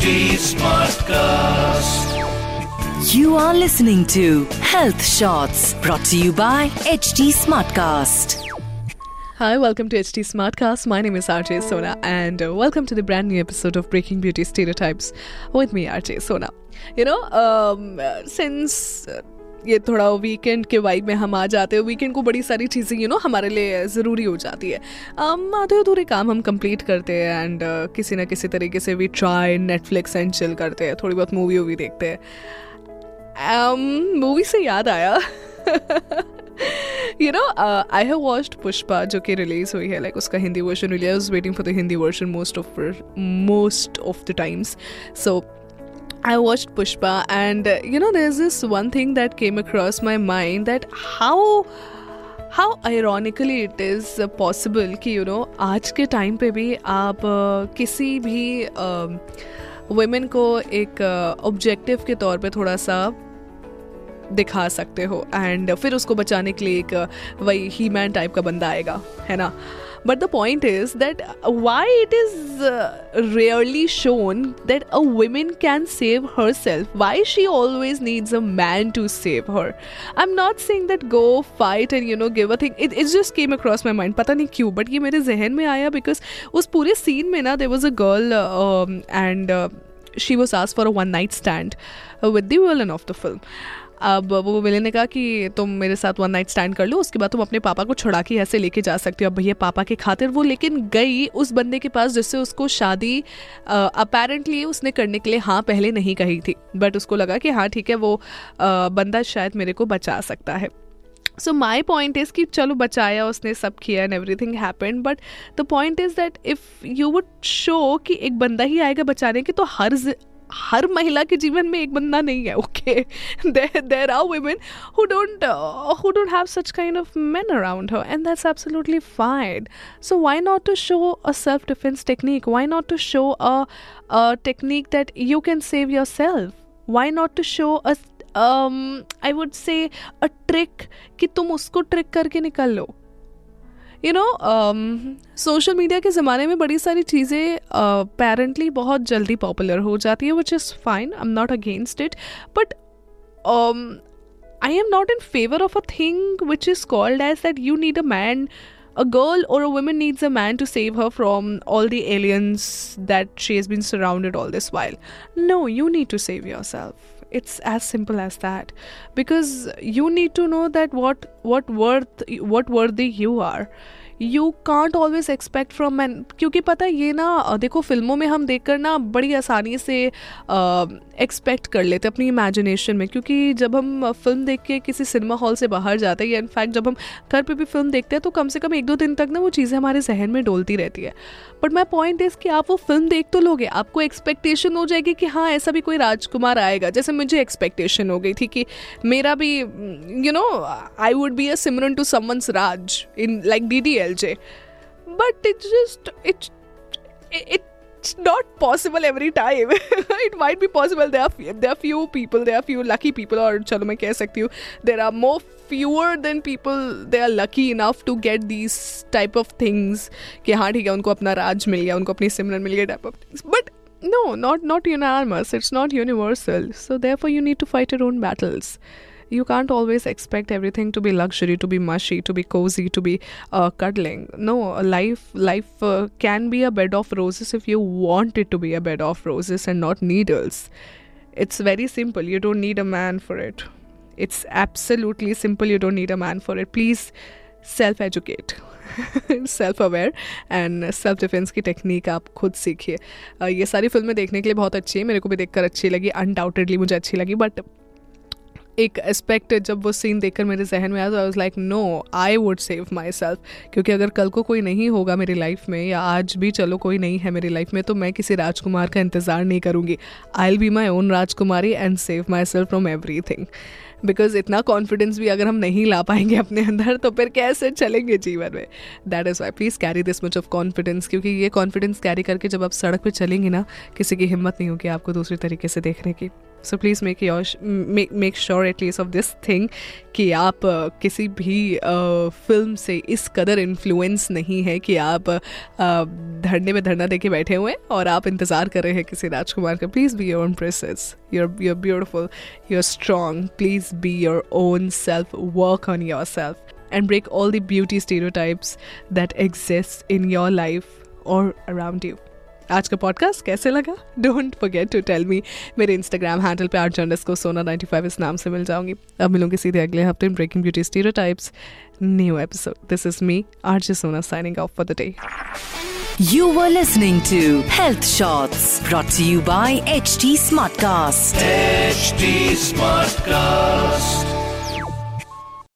HD Smartcast. You are listening to Health Shots brought to you by HD Smartcast. Hi, welcome to HT Smartcast. My name is RJ Sona, and uh, welcome to the brand new episode of Breaking Beauty Stereotypes with me, RJ Sona. You know, um, uh, since uh, ये थोड़ा weekend के vibe में हम आ जाते हैं। Weekend को बड़ी सारी चीज़ें यू नो हमारे लिए ज़रूरी हो जाती है। Um, आधे अधूरे काम हम कंप्लीट करते हैं एंड uh, किसी ना किसी तरीके से we try Netflix and chill करते हैं। थोड़ी बहुत मूवी वूवी देखते हैं। मूवी um, से याद आया। You know I have watched Pushpa जो कि रिलीज़ हुई है लाइक उसका Hindi version release waiting for the Hindi version most of most of the times so I watched Pushpa, and uh, you know, there's this one thing that came across my mind that how how ironically it is uh, possible कि you know आज के time पे भी आप uh, किसी भी women uh, को एक ऑब्जेक्टिव uh, के तौर पे थोड़ा सा दिखा सकते हो एंड फिर उसको बचाने के लिए एक वही ही मैन टाइप का बंदा आएगा है ना but the point is that why it is rarely shown that a woman can save herself why she always needs a man to save her I am not saying that go fight and you know give a thing it it just came across my mind पता नहीं क्यों but ये मेरे जहन में आया because उस पूरे सीन में ना there was a girl and she was ask for a one night stand with the villain of the film अब वो विले ने कहा कि तुम मेरे साथ वन नाइट स्टैंड कर लो उसके बाद तुम अपने पापा को छुड़ा के ऐसे लेके जा सकते हो। अब भैया पापा के खातिर वो लेकिन गई उस बंदे के पास जिससे उसको शादी अपेरेंटली उसने करने के लिए हाँ पहले नहीं कही थी। बट उसको लगा कि हाँ ठीक है वो uh, बंदा शायद मेरे को बचा सकता है। सो माई पॉइंट इज़ कि चलो बचाया उसने सब किया and everything happen but the point is that if you would show कि एक बंदा ही आएगा बचाने के तो हर हर महिला के जीवन में एक बंदा नहीं है okay there are women who don't who don't have such kind of man around her and that's absolutely fine so why not to show a self defence technique why not to show a technique that you can save yourself why not to show um, I would say a trick कि तुम उसको trick करके निकल लो? You know social media के ज़माने में बड़ी सारी चीज़ें पेरेंटली uh, बहुत जल्दी पॉपुलर हो जाती है which is fine I am not against it but I am not in favour of a thing which is called as that you need a man a girl और a woman needs a man to save her from all the aliens that she has been surrounded all this while no you need to save yourself It's as simple as that. Because you need to know that what what worth what worthy you are. You can't always expect from man क्योंकि पता है ये ना देखो फ़िल्मों में हम देख कर ना बड़ी आसानी से एक्सपेक्ट कर लेते अपनी इमेजिनेशन में, क्योंकि जब हम फ़िल्म देख के किसी सिनेमा हॉल से बाहर जाते हैं या इनफैक्ट जब हम घर पे भी फ़िल्म देखते हैं तो कम से कम एक दो दिन तक ना वो चीज़ें हमारे जहन में डोलती रहती है। बट माई पॉइंट इज़ कि आप वो फ़िल्म देख तो लोगे, आपको एक्सपेक्टेशन हो जाएगी कि हाँ ऐसा भी कोई राजकुमार आएगा, जैसे मुझे एक्सपेक्टेशन हो गई थी कि मेरा भी you know I would be a Simran to someone's Raj in like D D L J but it just it it it's not possible every time it might be possible there are there are few people there are few lucky people or chalo मैं कह सकती हूँ there are more fewer than people they are lucky enough to get these type of things कि हाँ ठीक है उनको अपना राज मिल गया उनको अपनी सिमरन मिल गया type of things but no not not unanimous it's not universal so therefore you need to fight your own battles you can't always expect everything to be luxury to be mushy to be cozy to be uh, cuddling no life life uh, can be a bed of roses if you want it to be a bed of roses and not needles it's very simple you don't need a man for it it's absolutely simple you don't need a man for it please self educate self aware and self defence की technique आप खुद सीखिए ये सारी फ़िल्में देखने के लिए बहुत अच्छी है मेरे को भी देखकर अच्छी लगी अनडाउटेडली मुझे अच्छी लगी बट एक एस्पेक्ट जब वो सीन देखकर मेरे जहन में आया तो I was like no I would save myself क्योंकि अगर कल को कोई नहीं होगा मेरी लाइफ में, या आज भी चलो कोई नहीं है मेरी लाइफ में तो मैं किसी राजकुमार का इंतज़ार नहीं करूँगी। I will be my own Rajkumari and save myself from everything because इतना कॉन्फिडेंस भी अगर हम नहीं ला पाएँगे अपने अंदर तो फिर कैसे चलेंगे जीवन में? That is why please carry this much of confidence क्योंकि ये कॉन्फिडेंस कैरी करके जब आप सड़क पर चलेंगे ना, किसी की हिम्मत नहीं होगी आपको दूसरी तरीके से देखने की। So please make your make sure at least of this thing कि आप किसी भी फ़िल्म से इस कदर इन्फ्लुएंस नहीं है कि आप धरने में धरना देके बैठे हुए हैं और आप इंतज़ार कर रहे हैं किसी राजकुमार का। Please be your own princess you're you're beautiful you're strong please be your own self work on yourself and break all the beauty stereotypes that exist in your life और अराउंड you. आज का podcast कैसे लगा? Don't forget to tell me मेरे Instagram handle पे art journalist को सोना 95 इस नाम से मिल जाऊँगी। अब मिलूँगी सीधे अगले हफ़्ते in breaking beauty stereotypes new episode this is me RJ Sona signing off for the day You were listening to Health Shots brought to you by HT Smartcast. HT Smartcast.